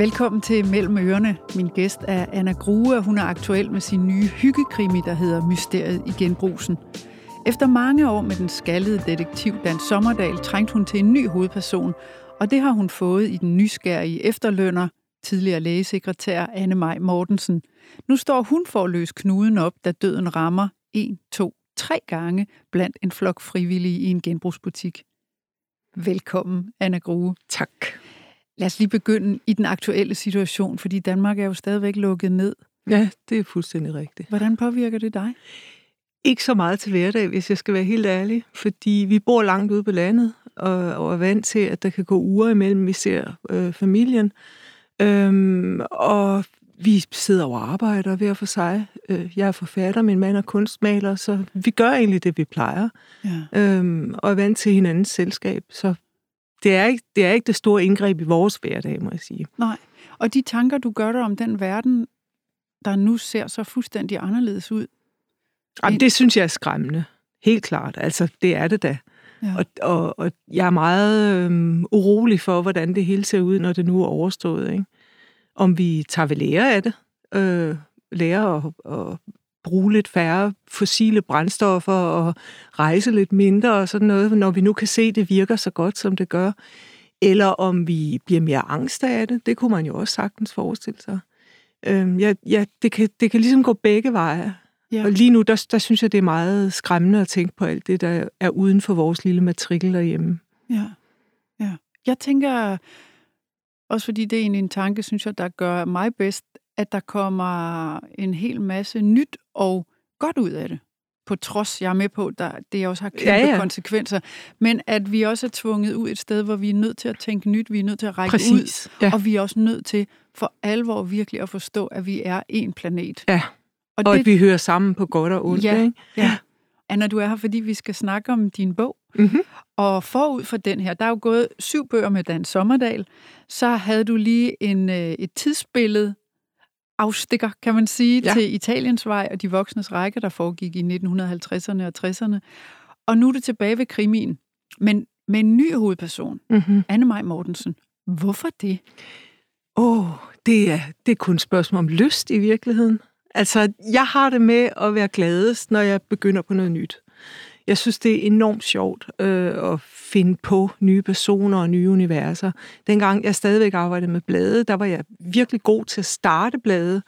Velkommen til Mellem Ørerne. Min gæst er Anna Grue, og hun er aktuel med sin nye hyggekrimi, der hedder Mysteriet i genbrusen. Efter mange år med den skaldede detektiv Dan Sommerdal trængte hun til en ny hovedperson, og det har hun fået i den nysgerrige efterlønner, tidligere lægesekretær Anne Maj Mortensen. Nu står hun for at løse knuden op, da døden rammer 1, 2, 3 gange blandt en flok frivillige i en genbrugsbutik. Velkommen, Anna Grue. Tak. Lad os lige begynde i den aktuelle situation, fordi Danmark er jo stadigvæk lukket ned. Ja, det er fuldstændig rigtigt. Hvordan påvirker det dig? Ikke så meget til hverdag, hvis jeg skal være helt ærlig, fordi vi bor langt ude på landet, og, og er vant til, at der kan gå uger imellem, vi ser øh, familien. Øhm, og vi sidder og arbejder hver for sig. Øh, jeg er forfatter, min mand er kunstmaler, så vi gør egentlig det, vi plejer. Ja. Øhm, og er vant til hinandens selskab, så det er, ikke, det er ikke det store indgreb i vores hverdag, må jeg sige. Nej, og de tanker, du gør dig om den verden, der nu ser så fuldstændig anderledes ud? Jamen, det synes jeg er skræmmende. Helt klart. Altså, det er det da. Ja. Og, og, og jeg er meget øhm, urolig for, hvordan det hele ser ud, når det nu er overstået. Ikke? Om vi tager ved lære af det. Øh, lære at, at bruge lidt færre fossile brændstoffer og rejse lidt mindre og sådan noget, når vi nu kan se, at det virker så godt, som det gør. Eller om vi bliver mere angst af det. Det kunne man jo også sagtens forestille sig. Øhm, ja, ja, det, kan, det kan ligesom gå begge veje. Ja. Og lige nu, der, der synes jeg, det er meget skræmmende at tænke på alt det, der er uden for vores lille matrikel derhjemme. Ja, ja. Jeg tænker, også fordi det er en, en tanke, synes jeg, der gør mig bedst, at der kommer en hel masse nyt og godt ud af det. På trods, jeg er med på, at det også har kæmpe ja, ja. konsekvenser. Men at vi også er tvunget ud et sted, hvor vi er nødt til at tænke nyt, vi er nødt til at række Præcis. ud, ja. og vi er også nødt til for alvor virkelig at forstå, at vi er en planet. Ja, og, og det, at vi hører sammen på godt og ondt. Ja, ikke? ja. Anna, du er her, fordi vi skal snakke om din bog. Mm-hmm. Og forud for den her, der er jo gået syv bøger med Dan Sommerdal. Så havde du lige en, øh, et tidsbillede afstikker, kan man sige, ja. til Italiens vej og de voksnes række, der foregik i 1950'erne og 60'erne. Og nu er det tilbage ved krimien, men med en ny hovedperson, mm-hmm. Anne Maj Mortensen. Hvorfor det? Åh, oh, det er, det er kun et spørgsmål om lyst i virkeligheden. Altså, jeg har det med at være gladest, når jeg begynder på noget nyt. Jeg synes, det er enormt sjovt øh, at finde på nye personer og nye universer. Dengang jeg stadigvæk arbejdede med blade, der var jeg virkelig god til at starte blade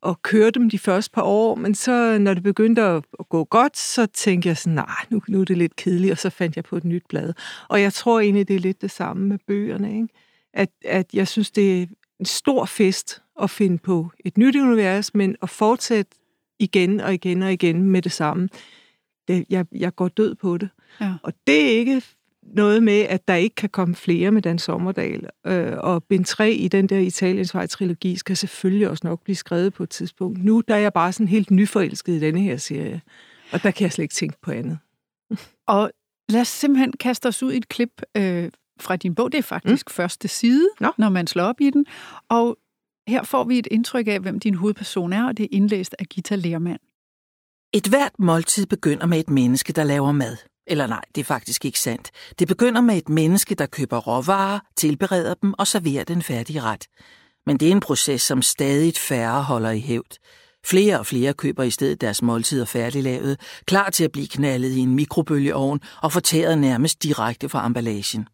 og køre dem de første par år, men så når det begyndte at, gå godt, så tænkte jeg sådan, nej, nu, nu er det lidt kedeligt, og så fandt jeg på et nyt blad. Og jeg tror egentlig, det er lidt det samme med bøgerne, ikke? At, at jeg synes, det er en stor fest at finde på et nyt univers, men at fortsætte igen og igen og igen med det samme det, jeg, jeg går død på det. Ja. Og det er ikke noget med, at der ikke kan komme flere med Dan Sommerdal. Øh, og bind 3 i den der Italiens vej-trilogi skal selvfølgelig også nok blive skrevet på et tidspunkt. Nu der er jeg bare sådan helt nyforelsket i denne her serie. Og der kan jeg slet ikke tænke på andet. og lad os simpelthen kaste os ud i et klip øh, fra din bog. Det er faktisk mm. første side, Nå. når man slår op i den. Og her får vi et indtryk af, hvem din hovedperson er, og det er indlæst af Gita Lermand. Et hvert måltid begynder med et menneske, der laver mad. Eller nej, det er faktisk ikke sandt. Det begynder med et menneske, der køber råvarer, tilbereder dem og serverer den færdige ret. Men det er en proces, som stadig færre holder i hævd. Flere og flere køber i stedet deres måltider færdiglavet, klar til at blive knaldet i en mikrobølgeovn og fortæret nærmest direkte fra emballagen.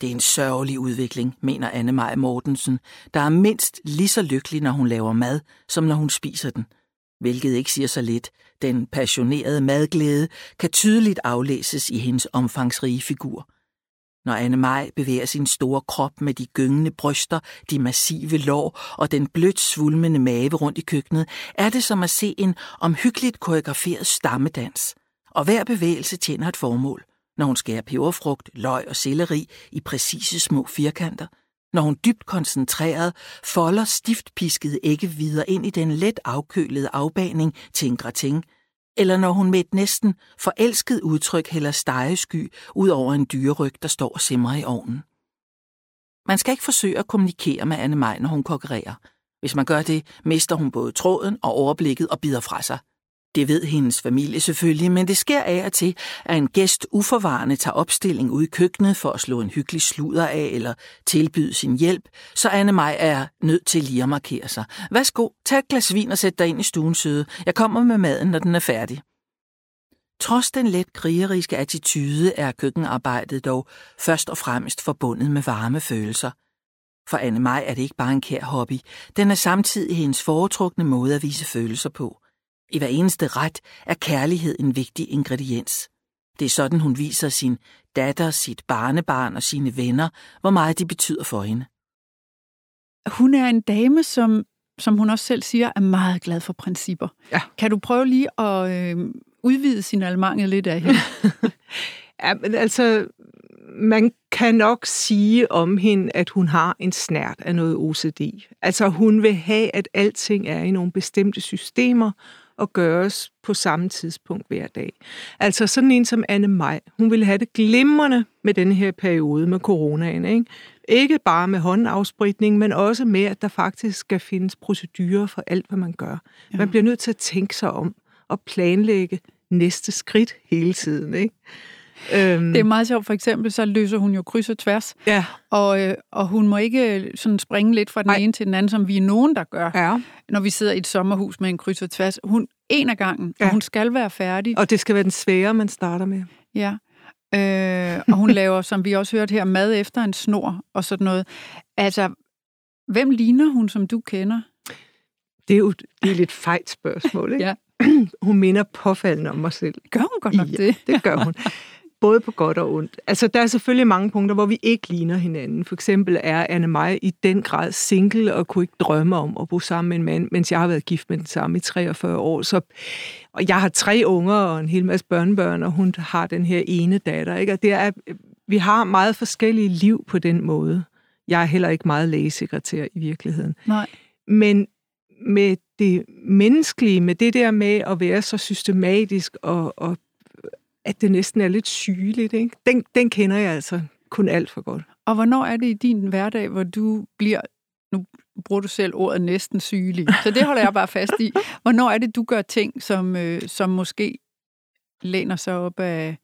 Det er en sørgelig udvikling, mener Anne Maj Mortensen, der er mindst lige så lykkelig, når hun laver mad, som når hun spiser den – hvilket ikke siger så lidt. Den passionerede madglæde kan tydeligt aflæses i hendes omfangsrige figur. Når Anne Maj bevæger sin store krop med de gyngende bryster, de massive lår og den blødt svulmende mave rundt i køkkenet, er det som at se en omhyggeligt koreograferet stammedans. Og hver bevægelse tjener et formål. Når hun skærer peberfrugt, løg og selleri i præcise små firkanter – når hun dybt koncentreret folder stiftpiskede æggevider ind i den let afkølede afbaning til en gratin, eller når hun med et næsten forelsket udtryk hælder stegesky ud over en dyreryg, der står og simrer i ovnen. Man skal ikke forsøge at kommunikere med Anne Maj, når hun kokkerer. Hvis man gør det, mister hun både tråden og overblikket og bider fra sig. Det ved hendes familie selvfølgelig, men det sker af og til, at en gæst uforvarende tager opstilling ude i køkkenet for at slå en hyggelig sludder af eller tilbyde sin hjælp, så Anne Maj er nødt til lige at markere sig. Værsgo, tag et glas vin og sæt dig ind i stuen søde. Jeg kommer med maden, når den er færdig. Trods den let krigeriske attitude er køkkenarbejdet dog først og fremmest forbundet med varme følelser. For Anne Maj er det ikke bare en kær hobby, den er samtidig hendes foretrukne måde at vise følelser på. I hver eneste ret er kærlighed en vigtig ingrediens. Det er sådan, hun viser sin datter, sit barnebarn og sine venner, hvor meget de betyder for hende. Hun er en dame, som, som hun også selv siger, er meget glad for principper. Ja. Kan du prøve lige at øh, udvide sin almange lidt af hende? ja, men altså, man kan nok sige om hende, at hun har en snært af noget OCD. Altså, hun vil have, at alting er i nogle bestemte systemer, og gøres på samme tidspunkt hver dag. Altså sådan en som Anne Maj, hun ville have det glimrende med denne her periode med coronaen. Ikke? Ikke bare med håndafspritning, men også med, at der faktisk skal findes procedurer for alt, hvad man gør. Ja. Man bliver nødt til at tænke sig om og planlægge næste skridt hele tiden. Ikke? Øhm. Det er meget sjovt. For eksempel, så løser hun jo kryds og tværs. Ja. Og, øh, og hun må ikke øh, sådan springe lidt fra den Ej. ene til den anden, som vi er nogen, der gør, ja. når vi sidder i et sommerhus med en kryds og tværs. Hun en af gangen, ja. og hun skal være færdig. Og det skal være den svære, man starter med. Ja. Øh, og hun laver, som vi også hørte her, mad efter en snor og sådan noget. Altså, hvem ligner hun, som du kender? Det er jo det er et lidt fejt spørgsmål, ikke? ja. hun minder påfaldende om mig selv. Gør hun godt nok ja, det? det gør hun. Både på godt og ondt. Altså, der er selvfølgelig mange punkter, hvor vi ikke ligner hinanden. For eksempel er Anne Maj i den grad single og kunne ikke drømme om at bo sammen med en mand, mens jeg har været gift med den samme i 43 år. Så, og jeg har tre unger og en hel masse børnebørn, og hun har den her ene datter. Ikke? Og det er, vi har meget forskellige liv på den måde. Jeg er heller ikke meget lægesekretær i virkeligheden. Nej. Men med det menneskelige, med det der med at være så systematisk og, og at det næsten er lidt sygeligt. Ikke? Den, den kender jeg altså kun alt for godt. Og hvornår er det i din hverdag, hvor du bliver, nu bruger du selv ordet næsten sygelig, så det holder jeg bare fast i. Hvornår er det, du gør ting, som, øh, som måske læner sig op af...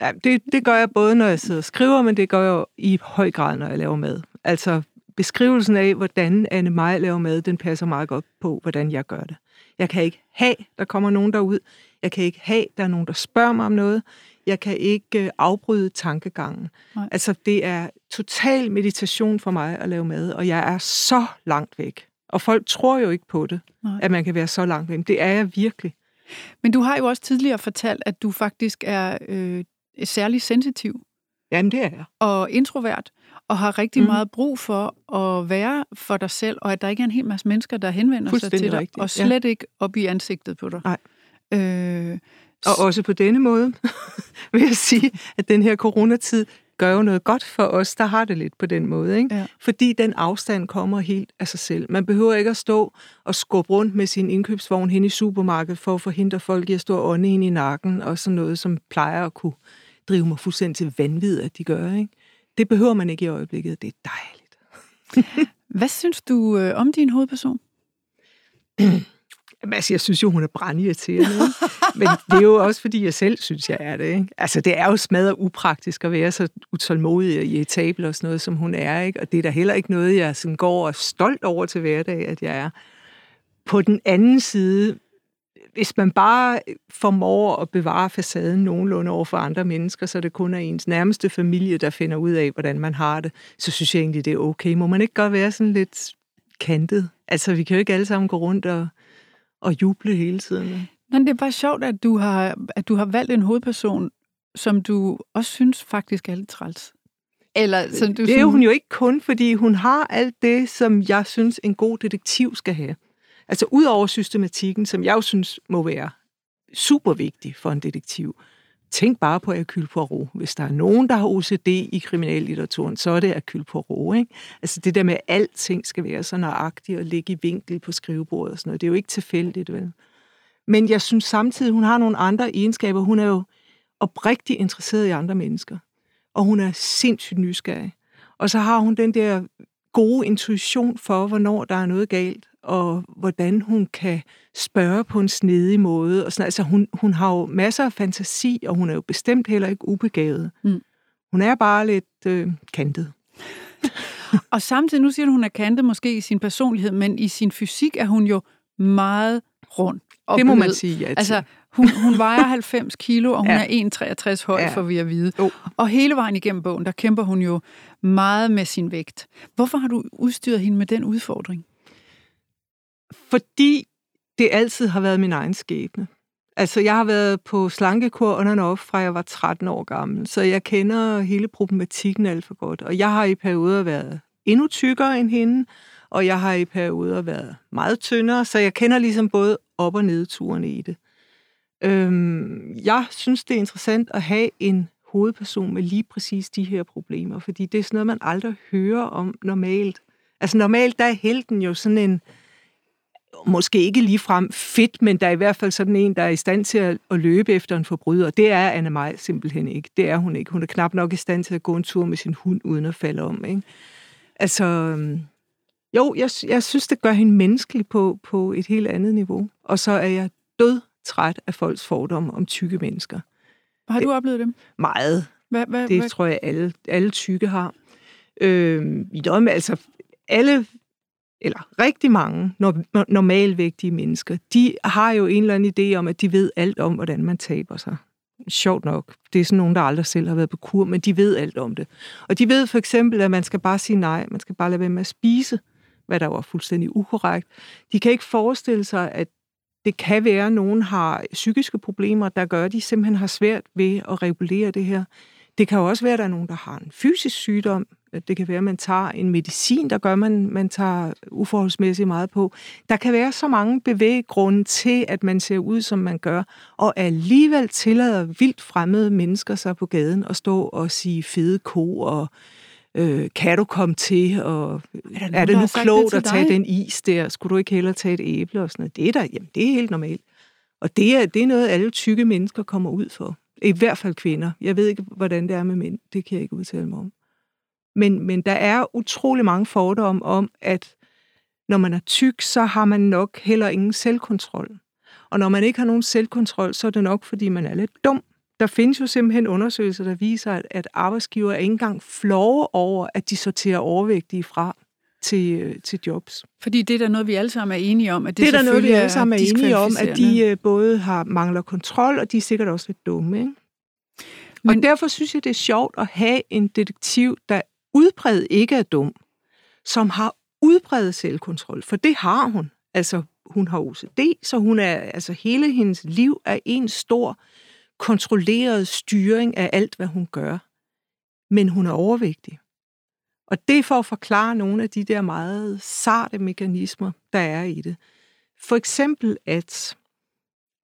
Ja, det, det gør jeg både, når jeg sidder og skriver, men det gør jeg i høj grad, når jeg laver mad. Altså, beskrivelsen af, hvordan Anne Maj laver mad, den passer meget godt på, hvordan jeg gør det. Jeg kan ikke have, der kommer nogen derud. Jeg kan ikke have, der er nogen, der spørger mig om noget. Jeg kan ikke øh, afbryde tankegangen. Nej. Altså, det er total meditation for mig at lave mad, og jeg er så langt væk. Og folk tror jo ikke på det, Nej. at man kan være så langt væk. Det er jeg virkelig. Men du har jo også tidligere fortalt, at du faktisk er øh, særlig sensitiv. Jamen, det er jeg. Og introvert og har rigtig mm. meget brug for at være for dig selv, og at der ikke er en hel masse mennesker, der henvender sig til dig, rigtigt. og slet ja. ikke op i ansigtet på dig. Nej. Øh, og også på denne måde vil jeg sige, at den her coronatid gør jo noget godt for os, der har det lidt på den måde. Ikke? Ja. Fordi den afstand kommer helt af sig selv. Man behøver ikke at stå og skubbe rundt med sin indkøbsvogn hen i supermarkedet for at forhindre folk i at stå ånde ind i nakken, og sådan noget, som plejer at kunne drive mig fuldstændig til vanvid, at de gør. Ikke? Det behøver man ikke i øjeblikket. Det er dejligt. Hvad synes du øh, om din hovedperson? Jamen, altså, jeg synes jo, hun er brandirriterende. Men det er jo også, fordi jeg selv synes, jeg er det. Ikke? Altså, det er jo smadret upraktisk at være så utålmodig og irritabel og sådan noget, som hun er. Ikke? Og det er da heller ikke noget, jeg sådan går og stolt over til hverdag, at jeg er. På den anden side, hvis man bare formår at bevare facaden nogenlunde over for andre mennesker, så det kun er ens nærmeste familie, der finder ud af, hvordan man har det, så synes jeg egentlig, det er okay. Må man ikke godt være sådan lidt kantet? Altså, vi kan jo ikke alle sammen gå rundt og, og juble hele tiden. Men det er bare sjovt, at du, har, at du har valgt en hovedperson, som du også synes faktisk er lidt træls. Eller, som du det er hun jo ikke kun, fordi hun har alt det, som jeg synes, en god detektiv skal have. Altså ud over systematikken, som jeg jo synes må være super vigtig for en detektiv. Tænk bare på Hercule Poirot. Hvis der er nogen, der har OCD i kriminallitteraturen, så er det Hercule Poirot. Ikke? Altså det der med, at alting skal være så nøjagtigt og ligge i vinkel på skrivebordet og sådan noget. Det er jo ikke tilfældigt, vel? Men jeg synes samtidig, hun har nogle andre egenskaber. Hun er jo oprigtigt interesseret i andre mennesker. Og hun er sindssygt nysgerrig. Og så har hun den der gode intuition for, hvornår der er noget galt, og hvordan hun kan spørge på en snedig måde. Og sådan. Altså, hun, hun har jo masser af fantasi, og hun er jo bestemt heller ikke ubegavet. Mm. Hun er bare lidt øh, kantet. og samtidig, nu siger du, hun er kantet måske i sin personlighed, men i sin fysik er hun jo meget rund. Og det må blød. man sige, ja. Altså, hun, hun vejer 90 kilo, og hun ja. er 1,63 høj, ja. for vi at vide. Oh. Og hele vejen igennem bogen, der kæmper hun jo meget med sin vægt. Hvorfor har du udstyret hende med den udfordring? Fordi det altid har været min egen skæbne. Altså, jeg har været på slankekur under og op, fra jeg var 13 år gammel, så jeg kender hele problematikken alt for godt. Og jeg har i perioder været endnu tykkere end hende, og jeg har i perioder været meget tyndere, så jeg kender ligesom både op- og nedturene i det. Øhm, jeg synes, det er interessant at have en hovedperson med lige præcis de her problemer, fordi det er sådan noget, man aldrig hører om normalt. Altså normalt, der er helten jo sådan en, måske ikke lige frem fedt, men der er i hvert fald sådan en, der er i stand til at, at løbe efter en forbryder. Det er Anne Maj simpelthen ikke. Det er hun ikke. Hun er knap nok i stand til at gå en tur med sin hund, uden at falde om. Ikke? Altså, øhm, jo, jeg, jeg synes, det gør hende menneskelig på, på et helt andet niveau. Og så er jeg død træt af folks fordomme om tykke mennesker. Har du oplevet dem? Meget. Hvad, hvad, det hvad? tror jeg, alle, alle tykke har. Øh, altså, alle, eller rigtig mange normalvægtige mennesker, de har jo en eller anden idé om, at de ved alt om, hvordan man taber sig. Sjovt nok. Det er sådan nogen, der aldrig selv har været på kur, men de ved alt om det. Og de ved for eksempel, at man skal bare sige nej, man skal bare lade være med at spise, hvad der var fuldstændig ukorrekt. De kan ikke forestille sig, at det kan være, at nogen har psykiske problemer, der gør, at de simpelthen har svært ved at regulere det her. Det kan også være, at der er nogen, der har en fysisk sygdom. Det kan være, at man tager en medicin, der gør, at man, man tager uforholdsmæssigt meget på. Der kan være så mange bevæggrunde til, at man ser ud, som man gør, og alligevel tillader vildt fremmede mennesker sig på gaden og stå og sige fede ko og øh, kan du komme til, og er, nogen, er det nu klogt det at tage den is der? Skulle du ikke hellere tage et æble og sådan noget? Det er, der, jamen, det er helt normalt. Og det er, det er noget, alle tykke mennesker kommer ud for. I hvert fald kvinder. Jeg ved ikke, hvordan det er med mænd. Det kan jeg ikke udtale mig om. Men, men der er utrolig mange fordomme om, at når man er tyk, så har man nok heller ingen selvkontrol. Og når man ikke har nogen selvkontrol, så er det nok, fordi man er lidt dum. Der findes jo simpelthen undersøgelser, der viser, at, at arbejdsgiver ikke engang flove over, at de sorterer overvægtige fra til, øh, til jobs. Fordi det er der noget, vi alle sammen er enige om, at det, det er der noget, vi alle sammen er enige om, at de øh, både har mangler kontrol, og de er sikkert også lidt dumme. Ikke? Men, og derfor synes jeg, det er sjovt at have en detektiv, der udbredt ikke er dum, som har udbredt selvkontrol, for det har hun. Altså, hun har OCD, så hun er, altså hele hendes liv er en stor kontrolleret styring af alt, hvad hun gør. Men hun er overvægtig. Og det er for at forklare nogle af de der meget sarte mekanismer, der er i det. For eksempel, at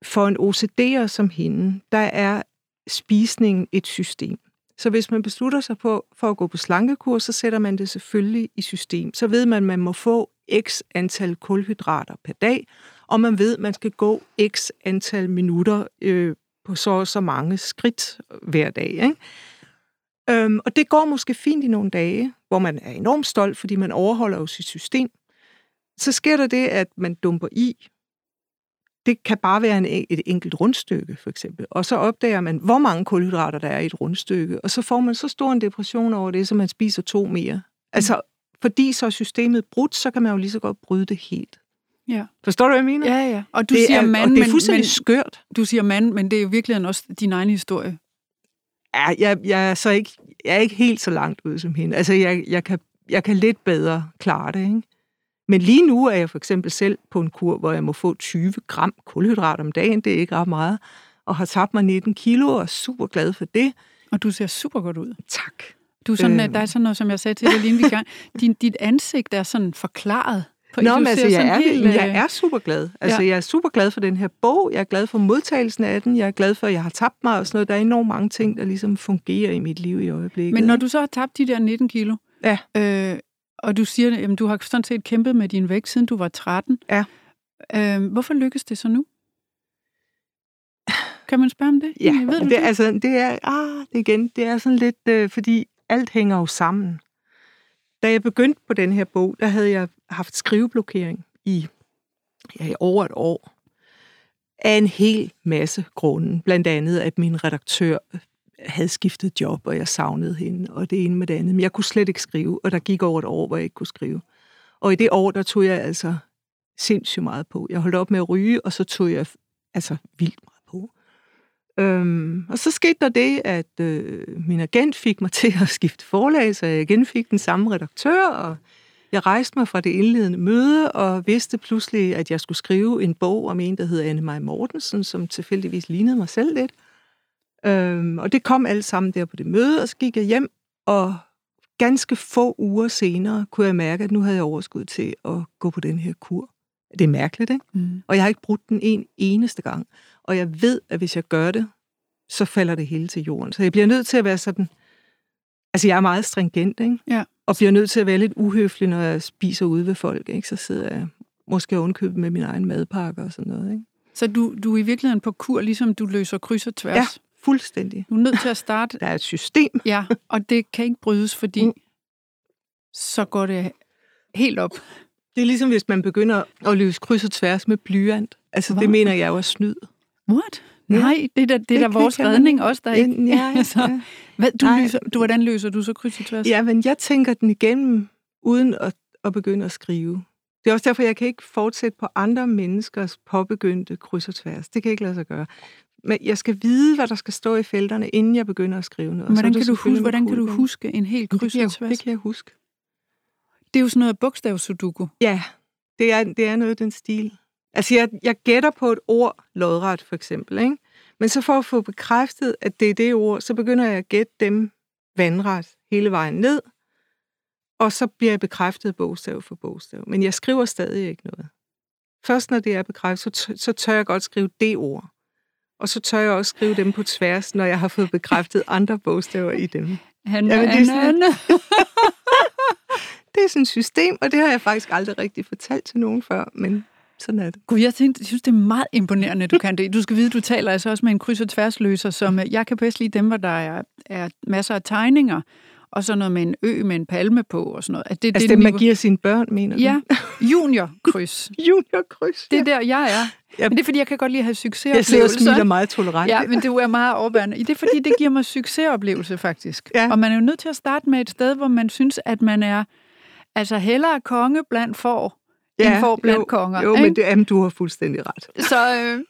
for en OCD'er som hende, der er spisningen et system. Så hvis man beslutter sig på, for at gå på slankekur, så sætter man det selvfølgelig i system. Så ved man, at man må få x antal kulhydrater per dag, og man ved, at man skal gå x antal minutter øh, på så så mange skridt hver dag. Ikke? Øhm, og det går måske fint i nogle dage, hvor man er enormt stolt, fordi man overholder jo sit system. Så sker der det, at man dumper i. Det kan bare være en, et enkelt rundstykke, for eksempel. Og så opdager man, hvor mange kulhydrater der er i et rundstykke. Og så får man så stor en depression over det, så man spiser to mere. Altså, fordi så er systemet brudt, så kan man jo lige så godt bryde det helt. Ja. Forstår du, hvad jeg mener? Ja, ja. Og du det siger er, mand, og det er fuldstændig men, skørt. Du siger mand, men det er jo virkelig også din egen historie. Ja, jeg, jeg, er så ikke, jeg er ikke helt så langt ude som hende. Altså, jeg, jeg, kan, jeg kan lidt bedre klare det, ikke? Men lige nu er jeg for eksempel selv på en kur, hvor jeg må få 20 gram kulhydrat om dagen. Det er ikke ret meget. Og har tabt mig 19 kilo og er super glad for det. Og du ser super godt ud. Tak. Du er sådan, øh. der er sådan noget, som jeg sagde til dig lige vi gang. Din, dit ansigt er sådan forklaret. På Nå, men altså, jeg er, helt, jeg øh, er super glad. Altså, ja. jeg er super glad for den her bog. Jeg er glad for modtagelsen af den. Jeg er glad for, at jeg har tabt mig og sådan noget. Der er enormt mange ting, der ligesom fungerer i mit liv i øjeblikket. Men når du så har tabt de der 19 kilo, ja. øh, og du siger, at du har sådan set kæmpet med din vægt, siden du var 13. Ja. Øh, hvorfor lykkes det så nu? Kan man spørge om det? Ja, Ved du det, det? Altså, det er, ah, det igen, det er sådan lidt, øh, fordi alt hænger jo sammen. Da jeg begyndte på den her bog, der havde jeg haft skriveblokering i, ja, i over et år. Af en hel masse grunde. Blandt andet, at min redaktør havde skiftet job, og jeg savnede hende, og det ene med det andet. Men jeg kunne slet ikke skrive, og der gik over et år, hvor jeg ikke kunne skrive. Og i det år, der tog jeg altså sindssygt meget på. Jeg holdt op med at ryge, og så tog jeg altså vildt meget på. Øhm, og så skete der det, at øh, min agent fik mig til at skifte forlag, så jeg igen fik den samme redaktør, og jeg rejste mig fra det indledende møde, og vidste pludselig, at jeg skulle skrive en bog om en, der hedder Anne-Marie Mortensen, som tilfældigvis lignede mig selv lidt. Øhm, og det kom alt sammen der på det møde, og så gik jeg hjem, og ganske få uger senere kunne jeg mærke, at nu havde jeg overskud til at gå på den her kur. Det er mærkeligt, ikke? Mm. Og jeg har ikke brugt den en eneste gang. Og jeg ved, at hvis jeg gør det, så falder det hele til jorden. Så jeg bliver nødt til at være sådan... Altså, jeg er meget stringent, ikke? Ja. Og bliver nødt til at være lidt uhøflig, når jeg spiser ude ved folk, ikke? Så sidder jeg måske ovenkøbet med min egen madpakke og sådan noget, ikke? Så du, du er i virkeligheden på kur, ligesom du løser kryds og tværs? Ja, fuldstændig. Du er nødt til at starte... Der er et system. Ja, og det kan ikke brydes, fordi mm. så går det helt op. Det er ligesom, hvis man begynder at løse kryds og tværs med blyant. Altså, Hvor? det mener jeg jo er snyd. What? Ja. Nej, det er da, det er da vores redning også, der ikke... Ja, ja, altså, ja. Hvad, du, løser, du, hvordan løser du så kryds og tværs? Ja, men jeg tænker den igennem, uden at, at begynde at skrive. Det er også derfor, jeg kan ikke fortsætte på andre menneskers påbegyndte kryds og tværs. Det kan jeg ikke lade sig gøre. Men jeg skal vide, hvad der skal stå i felterne, inden jeg begynder at skrive noget. Hvordan, kan du, huske, hvordan kan du huske en helt kryds og tværs? Det kan jeg huske. Det er jo sådan noget bogstavsudoku. Ja, det er, det er noget af den stil. Altså, jeg, jeg gætter på et ord, lodret for eksempel, ikke? Men så for at få bekræftet, at det er det ord, så begynder jeg at gætte dem vandret hele vejen ned, og så bliver jeg bekræftet bogstav for bogstav. Men jeg skriver stadig ikke noget. Først når det er bekræftet, så, så tør jeg godt skrive det ord. Og så tør jeg også skrive dem på tværs, når jeg har fået bekræftet andre bogstaver i dem. Han, ja, det, er sådan, det er sådan et system, og det har jeg faktisk aldrig rigtig fortalt til nogen før, men sådan er det. Gud, jeg, tænkte, jeg synes, det er meget imponerende, du kan det. Du skal vide, du taler altså også med en kryds- og tværsløser, som jeg kan bedst lide dem, hvor der er, er masser af tegninger, og så noget med en ø med en palme på og sådan noget. At det, altså det, det man giver sine børn, mener du? Ja, juniorkryds. juniorkryds, Det er der, jeg er. Ja. Men det er, fordi jeg kan godt lide at have succesoplevelser. Jeg ser og smiler meget tolerant. Ja, men det er meget overbærende. Det er, fordi det giver mig succesoplevelse, faktisk. Ja. Og man er jo nødt til at starte med et sted, hvor man synes, at man er altså hellere konge blandt får, ja, end får blandt jo, konger. Jo, ikke? men det, jamen, du har fuldstændig ret. Så øh,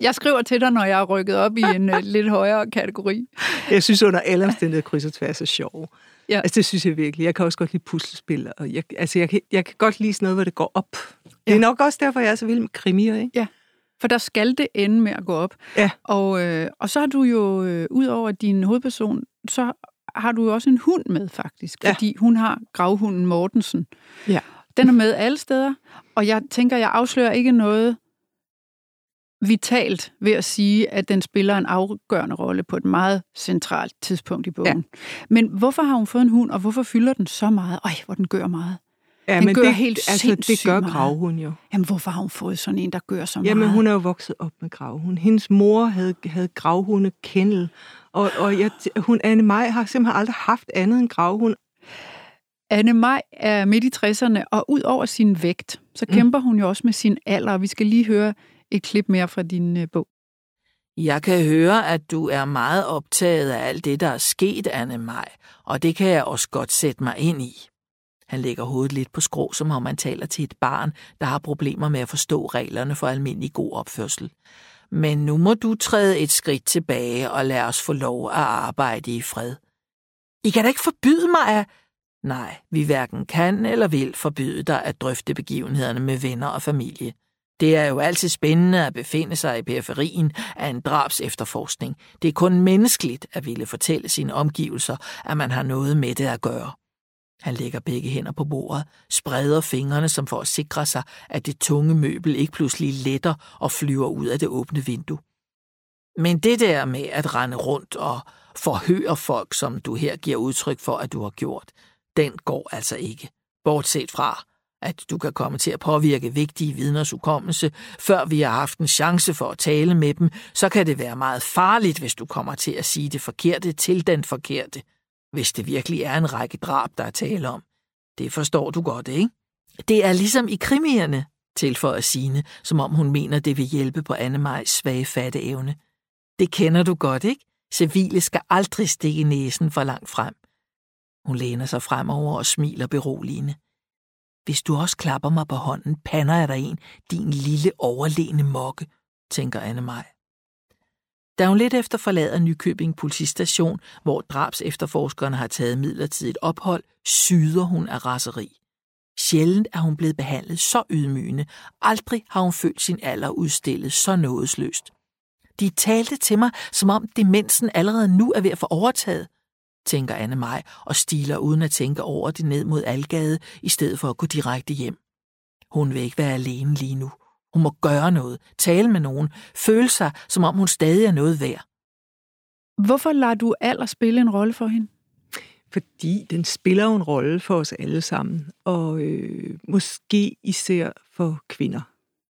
jeg skriver til dig, når jeg er rykket op i en øh, lidt højere kategori. Jeg synes under alle omstændigheder, kryds og tværs er sjov. Ja. Altså, det synes jeg virkelig. Jeg kan også godt lide puslespil, og jeg, altså, jeg, kan, jeg kan godt lide sådan noget, hvor det går op. Ja. Det er nok også derfor, jeg er så vild med krimier, ikke? Ja, for der skal det ende med at gå op. Ja. Og, øh, og så har du jo, øh, ud over din hovedperson, så har du jo også en hund med, faktisk. Ja. Fordi hun har gravhunden Mortensen. Ja. Den er med alle steder, og jeg tænker, jeg afslører ikke noget vitalt ved at sige, at den spiller en afgørende rolle på et meget centralt tidspunkt i bogen. Ja. Men hvorfor har hun fået en hund, og hvorfor fylder den så meget? Øj, hvor den gør meget. Ja, Den men gør det, helt altså, det gør gravhund jo. Jamen, hvorfor har hun fået sådan en, der gør så meget? Jamen, hun er jo vokset op med gravhund. Hendes mor havde, havde gravhunde kendel, og, og jeg, hun, Anne Maj har simpelthen aldrig haft andet end gravhund. Anne Maj er midt i 60'erne, og ud over sin vægt, så kæmper hun jo også med sin alder, og vi skal lige høre et klip mere fra din øh, bog. Jeg kan høre, at du er meget optaget af alt det, der er sket, Anne Maj, og det kan jeg også godt sætte mig ind i. Han lægger hovedet lidt på skrå, som om man taler til et barn, der har problemer med at forstå reglerne for almindelig god opførsel. Men nu må du træde et skridt tilbage og lade os få lov at arbejde i fred. I kan da ikke forbyde mig at... Nej, vi hverken kan eller vil forbyde dig at drøfte begivenhederne med venner og familie. Det er jo altid spændende at befinde sig i periferien af en drabs efterforskning. Det er kun menneskeligt at ville fortælle sine omgivelser, at man har noget med det at gøre. Han lægger begge hænder på bordet, spreder fingrene som for at sikre sig, at det tunge møbel ikke pludselig letter og flyver ud af det åbne vindue. Men det der med at rende rundt og forhøre folk, som du her giver udtryk for, at du har gjort, den går altså ikke. Bortset fra, at du kan komme til at påvirke vigtige vidners hukommelse, før vi har haft en chance for at tale med dem, så kan det være meget farligt, hvis du kommer til at sige det forkerte til den forkerte, hvis det virkelig er en række drab, der er tale om. Det forstår du godt, ikke? Det er ligesom i krimierne. tilføjer Sine, som om hun mener, det vil hjælpe på Annemajs svage fatteevne. Det kender du godt, ikke? Civile skal aldrig stikke næsen for langt frem. Hun læner sig fremover og smiler beroligende. Hvis du også klapper mig på hånden, pander jeg dig en, din lille overlegne mokke, tænker Anne Maj. Da hun lidt efter forlader Nykøbing politistation, hvor drabs efterforskerne har taget midlertidigt ophold, syder hun af raseri. Sjældent er hun blevet behandlet så ydmygende. Aldrig har hun følt sin alder udstillet så nådesløst. De talte til mig, som om demensen allerede nu er ved at få overtaget, tænker Anne Maj og stiler uden at tænke over det ned mod Algade, i stedet for at gå direkte hjem. Hun vil ikke være alene lige nu. Hun må gøre noget, tale med nogen, føle sig, som om hun stadig er noget værd. Hvorfor lader du alder spille en rolle for hende? Fordi den spiller jo en rolle for os alle sammen, og øh, måske især for kvinder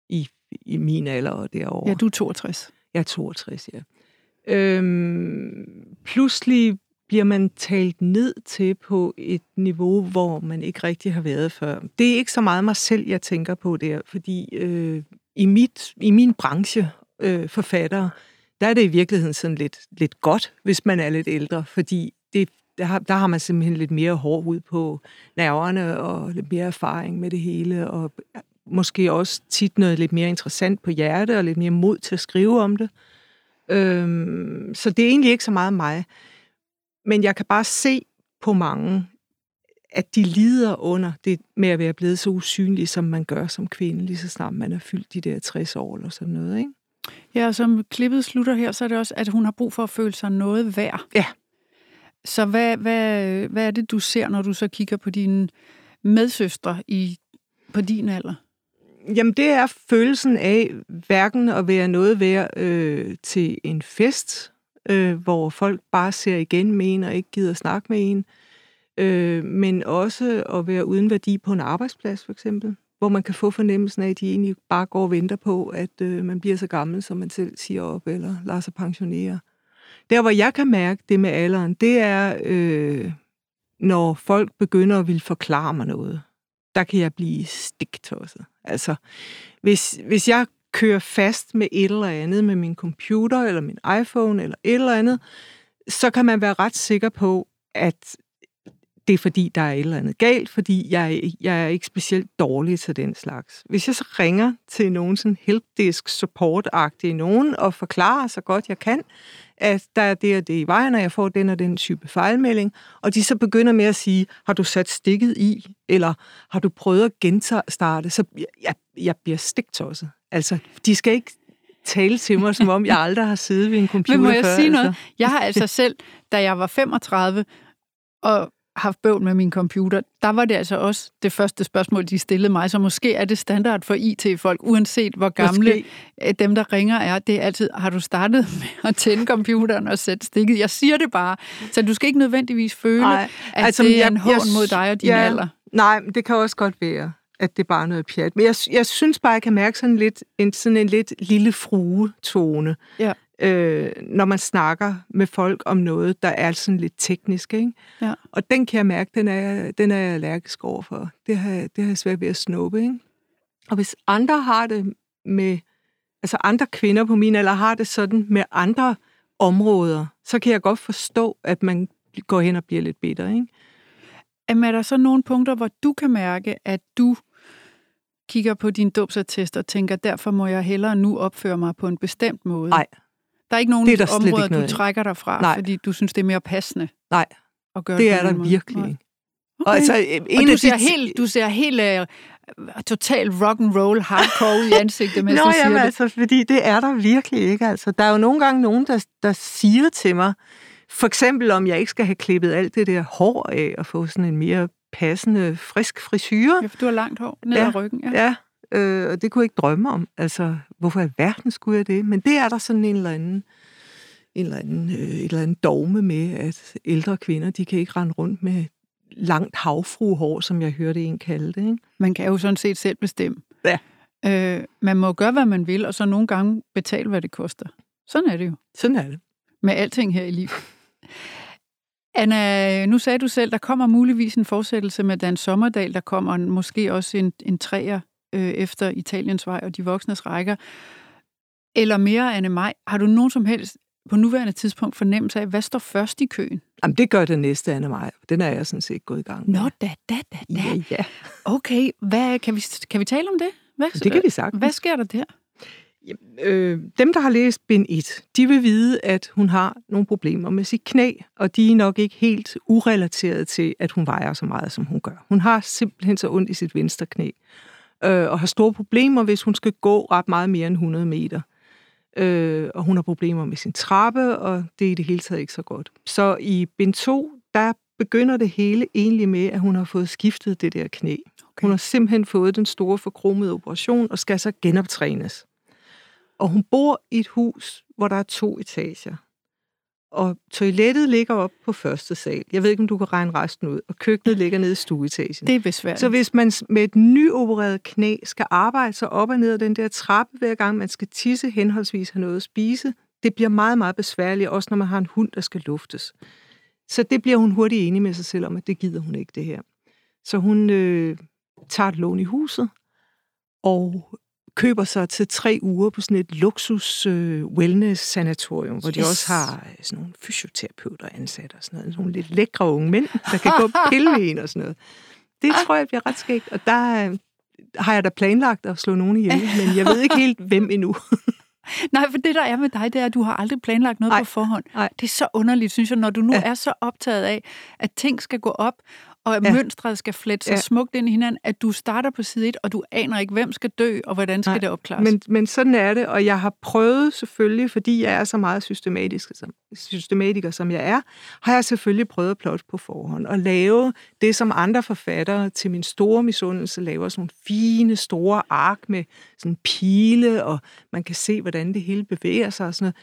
i, i min alder og derovre. Ja, du er 62. Jeg er 62, ja. Øhm, pludselig bliver man talt ned til på et niveau, hvor man ikke rigtig har været før. Det er ikke så meget mig selv, jeg tænker på der, fordi øh, i, mit, i min branche, øh, forfattere, der er det i virkeligheden sådan lidt, lidt godt, hvis man er lidt ældre, fordi det, der, har, der har man simpelthen lidt mere hård ud på nerverne og lidt mere erfaring med det hele, og måske også tit noget lidt mere interessant på hjerte og lidt mere mod til at skrive om det. Øhm, så det er egentlig ikke så meget mig. Men jeg kan bare se på mange, at de lider under det med at være blevet så usynlig, som man gør som kvinde, lige så snart man er fyldt de der 60 år eller sådan noget, ikke? Ja, og som klippet slutter her, så er det også, at hun har brug for at føle sig noget værd. Ja. Så hvad, hvad, hvad er det, du ser, når du så kigger på dine medsøstre i, på din alder? Jamen, det er følelsen af hverken at være noget værd øh, til en fest, øh, hvor folk bare ser igen med en og ikke gider snakke med en, øh, men også at være uden værdi på en arbejdsplads, for eksempel, hvor man kan få fornemmelsen af, at de egentlig bare går og venter på, at øh, man bliver så gammel, som man selv siger op, eller lader sig pensionere. Der, hvor jeg kan mærke det med alderen, det er, øh, når folk begynder at ville forklare mig noget. Der kan jeg blive stigtosset. Altså, hvis, hvis jeg kører fast med et eller andet, med min computer, eller min iPhone, eller et eller andet, så kan man være ret sikker på, at det er fordi, der er et eller andet galt, fordi jeg, jeg er ikke specielt dårlig til den slags. Hvis jeg så ringer til nogen sådan helpdesk support-agtig nogen og forklarer så godt jeg kan, at der er det og det i vejen, og jeg får den og den type fejlmelding, og de så begynder med at sige, har du sat stikket i, eller har du prøvet at gentarte, så jeg, jeg bliver stiktosset. Altså, de skal ikke tale til mig, som om jeg aldrig har siddet ved en computer Men må jeg før, sige noget? Altså. Jeg har altså selv, da jeg var 35, og haft bøvl med min computer, der var det altså også det første spørgsmål, de stillede mig, så måske er det standard for IT-folk, uanset hvor gamle måske. Øh, dem, der ringer er. Det er altid, har du startet med at tænde computeren og sætte stikket? Jeg siger det bare, så du skal ikke nødvendigvis føle, Ej, at altså, det er en hån mod dig og din ja, alder. Nej, det kan også godt være at det er bare noget pjat. Men jeg, jeg synes bare, jeg kan mærke sådan, lidt, en, sådan en lidt lille frue-tone, ja. Øh, når man snakker med folk om noget, der er sådan lidt teknisk. Ikke? Ja. Og den kan jeg mærke, den er, den er jeg allergisk overfor. Det har, det har jeg svært ved at snuppe. Ikke? Og hvis andre har det med, altså andre kvinder på min alder har det sådan med andre områder, så kan jeg godt forstå, at man går hen og bliver lidt bitter. Ikke? Jamen, er der så nogle punkter, hvor du kan mærke, at du kigger på din dåbsattest og tænker, derfor må jeg hellere nu opføre mig på en bestemt måde? Nej. Der er ikke nogen det er områder, ikke du trækker dig fra, Nej. fordi du synes, det er mere passende? Nej, at gøre det er der måde. virkelig ikke. Okay. Og, altså, en og du, ser de... helt, du ser helt uh, total rock and roll hardcore ud i ansigtet, mens Nå, du siger jamen, det. altså, fordi det er der virkelig ikke. Altså, der er jo nogle gange nogen, der, der siger til mig, for eksempel om jeg ikke skal have klippet alt det der hår af og få sådan en mere passende, frisk frisyr. Ja, for du har langt hår ned ja, ad ryggen. Ja, ja øh, og det kunne jeg ikke drømme om. Altså, hvorfor i verden skulle jeg det? Men det er der sådan en eller anden, en eller anden, øh, et eller andet dogme med, at ældre kvinder, de kan ikke rende rundt med langt havfruhår, som jeg hørte en kalde det. Ikke? Man kan jo sådan set selv bestemme. Ja. Øh, man må gøre, hvad man vil, og så nogle gange betale, hvad det koster. Sådan er det jo. Sådan er det. Med alting her i livet. Anna, nu sagde du selv, der kommer muligvis en fortsættelse med Dan Sommerdal, der kommer måske også en, en træer øh, efter Italiens vej og de voksnes rækker, eller mere Anne Maj, har du nogen som helst på nuværende tidspunkt fornemmelse af, hvad står først i køen? Jamen, det gør det næste, Anne Maj. Den er jeg sådan set gået i gang med. Nå, da, da, da, da. Ja, ja. Okay, hvad, kan, vi, kan vi tale om det? Hvad, det kan vi sagt. Hvad sker der der? øh, dem, der har læst bind 1, de vil vide, at hun har nogle problemer med sit knæ, og de er nok ikke helt urelateret til, at hun vejer så meget, som hun gør. Hun har simpelthen så ondt i sit venstre knæ, øh, og har store problemer, hvis hun skal gå ret meget mere end 100 meter. Øh, og hun har problemer med sin trappe, og det er i det hele taget ikke så godt. Så i bind 2, der begynder det hele egentlig med, at hun har fået skiftet det der knæ. Okay. Hun har simpelthen fået den store forkromede operation og skal så genoptrænes. Og hun bor i et hus, hvor der er to etager. Og toilettet ligger op på første sal. Jeg ved ikke, om du kan regne resten ud. Og køkkenet ligger nede i stueetagen. Det er besværligt. Så hvis man med et nyopereret knæ skal arbejde sig op og ned ad den der trappe, hver gang man skal tisse, henholdsvis have noget at spise, det bliver meget, meget besværligt, også når man har en hund, der skal luftes. Så det bliver hun hurtigt enig med sig selv om, at det gider hun ikke, det her. Så hun øh, tager et lån i huset, og køber sig til tre uger på sådan et luksus øh, wellness-sanatorium, yes. hvor de også har øh, sådan nogle fysioterapeuter ansat og sådan noget. Sådan nogle lidt lækre unge mænd, der kan gå og pille ved en og sådan noget. Det tror jeg bliver ret skægt, og der øh, har jeg da planlagt at slå nogen ihjel, men jeg ved ikke helt, hvem endnu. Nej, for det der er med dig, det er, at du har aldrig planlagt noget Ej. på forhånd. Ej. Det er så underligt, synes jeg, når du nu ja. er så optaget af, at ting skal gå op, og at ja. mønstret skal flette sig ja. smukt ind i hinanden, at du starter på side 1, og du aner ikke, hvem skal dø, og hvordan skal Nej, det opklares. Men, men sådan er det, og jeg har prøvet selvfølgelig, fordi jeg er så meget systematisk, som, systematiker, som jeg er, har jeg selvfølgelig prøvet at plotte på forhånd, og lave det, som andre forfattere til min store misundelse laver, sådan nogle fine, store ark med sådan pile, og man kan se, hvordan det hele bevæger sig og sådan noget.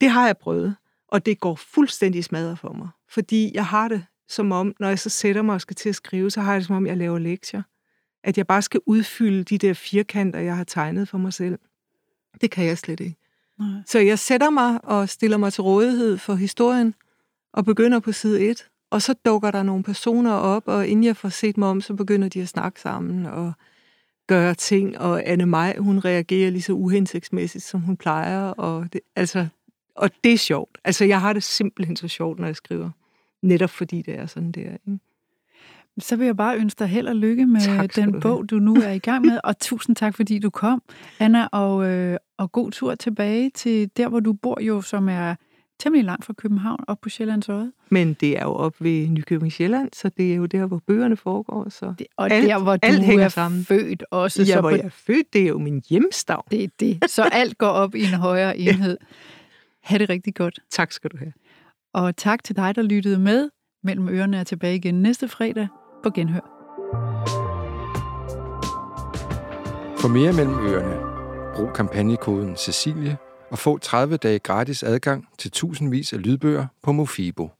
Det har jeg prøvet, og det går fuldstændig smadret for mig, fordi jeg har det som om, når jeg så sætter mig og skal til at skrive, så har jeg det som om, jeg laver lektier. At jeg bare skal udfylde de der firkanter, jeg har tegnet for mig selv. Det kan jeg slet ikke. Nej. Så jeg sætter mig og stiller mig til rådighed for historien, og begynder på side 1. Og så dukker der nogle personer op, og inden jeg får set mig om, så begynder de at snakke sammen og gøre ting. Og Anne Maj, hun reagerer lige så uhensigtsmæssigt, som hun plejer. Og det, altså, og det er sjovt. Altså, jeg har det simpelthen så sjovt, når jeg skriver netop fordi det er sådan, det er. Ikke? Så vil jeg bare ønske dig held og lykke med tak, den bog, du nu er i gang med, og tusind tak, fordi du kom, Anna, og, øh, og god tur tilbage til der, hvor du bor jo, som er temmelig langt fra København, op på Sjællands Øde. Men det er jo op ved Nykøbing Sjælland, så det er jo der, hvor bøgerne foregår. Så det, og alt, der, hvor du alt hænger er sammen. født også. Ja, så hvor på, jeg er født, det er jo min hjemstav. Det er det. Så alt går op i en højere enhed. Ha' det rigtig godt. Tak skal du have. Og tak til dig, der lyttede med. Mellem ørerne er tilbage igen næste fredag på Genhør. For mere mellem ørerne, brug kampagnekoden Cecilie og få 30 dage gratis adgang til tusindvis af lydbøger på Mofibo.